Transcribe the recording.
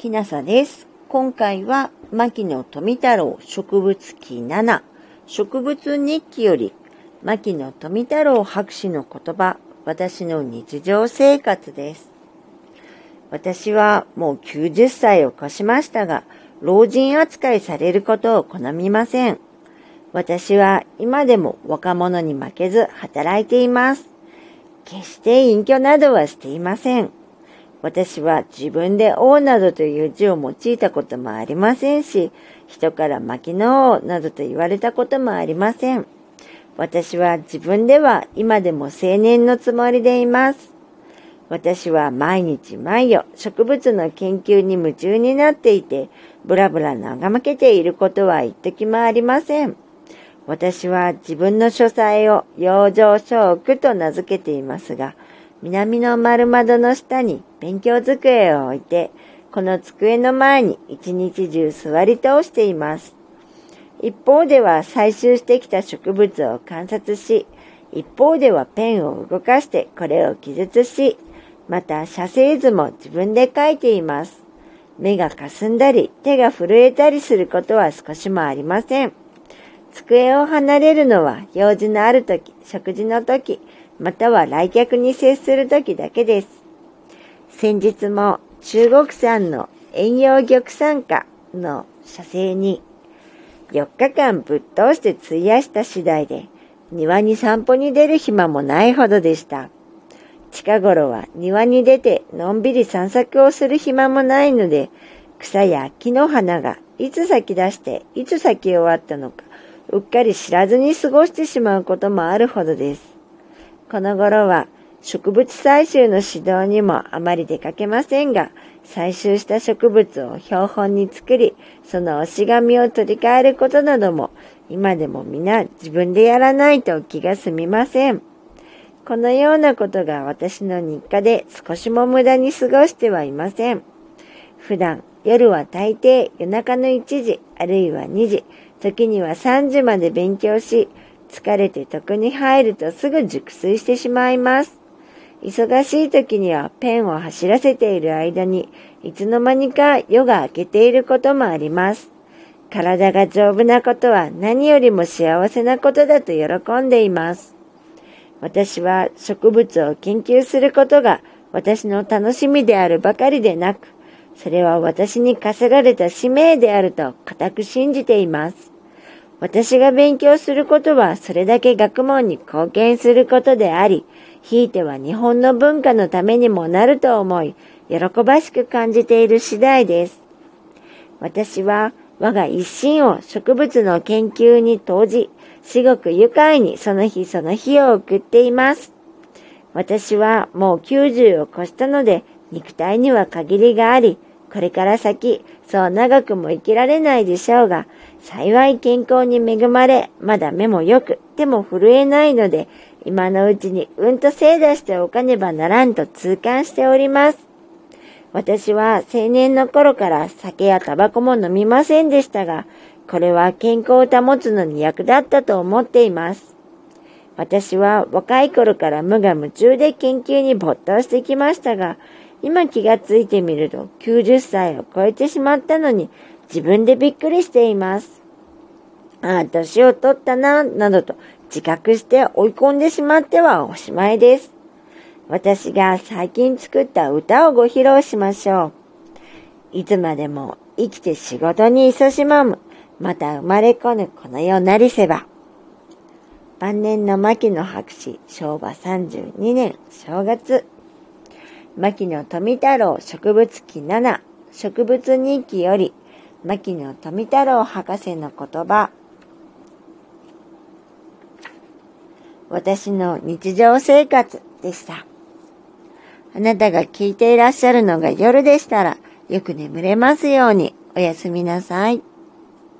きなさです。今回は、牧野富太郎植物記7、植物日記より、牧野富太郎博士の言葉、私の日常生活です。私はもう90歳を越しましたが、老人扱いされることを好みません。私は今でも若者に負けず働いています。決して隠居などはしていません。私は自分で王などという字を用いたこともありませんし、人から牧野王などと言われたこともありません。私は自分では今でも青年のつもりでいます。私は毎日毎夜植物の研究に夢中になっていて、ブラブラ眺めけていることは一時もありません。私は自分の書斎を養生書屋と名付けていますが、南の丸窓の下に勉強机を置いて、この机の前に一日中座り通しています。一方では採集してきた植物を観察し、一方ではペンを動かしてこれを記述し、また写生図も自分で描いています。目が霞んだり手が震えたりすることは少しもありません。机を離れるのは用事のある時、食事の時、または来客に接する時だけです。先日も中国産の遠洋玉参加の写生に4日間ぶっ通して費やした次第で庭に散歩に出る暇もないほどでした。近頃は庭に出てのんびり散策をする暇もないので草や木の花がいつ咲き出していつ咲き終わったのかうっかり知らずに過ごしてしまうこともあるほどです。この頃は植物採集の指導にもあまり出かけませんが、採集した植物を標本に作り、その押し紙を取り替えることなども、今でも皆自分でやらないと気が済みません。このようなことが私の日課で少しも無駄に過ごしてはいません。普段、夜は大抵夜中の1時、あるいは2時、時には3時まで勉強し、疲れて床に入るとすぐ熟睡してしまいます。忙しい時にはペンを走らせている間にいつの間にか夜が明けていることもあります。体が丈夫なことは何よりも幸せなことだと喜んでいます。私は植物を研究することが私の楽しみであるばかりでなく、それは私に課せられた使命であると固く信じています。私が勉強することはそれだけ学問に貢献することであり、ひいては日本の文化のためにもなると思い、喜ばしく感じている次第です。私は我が一心を植物の研究に投じ、至極愉快にその日その日を送っています。私はもう90を越したので、肉体には限りがあり、これから先、そう長くも生きられないでしょうが、幸い健康に恵まれ、まだ目もよく、手も震えないので、今のうちにうんと精出しておかねばならんと痛感しております。私は青年の頃から酒やタバコも飲みませんでしたが、これは健康を保つのに役立ったと思っています。私は若い頃から無我夢中で研究に没頭してきましたが、今気がついてみると90歳を超えてしまったのに自分でびっくりしています。ああ、年を取ったな、などと自覚して追い込んでしまってはおしまいです。私が最近作った歌をご披露しましょう。いつまでも生きて仕事に勤しまむ、また生まれこぬこの世なりせば。晩年の牧野博士、昭和32年正月。牧野富太郎植物記7植物日記より牧野富太郎博士の言葉私の日常生活でした。あなたが聞いていらっしゃるのが夜でしたらよく眠れますようにおやすみなさい。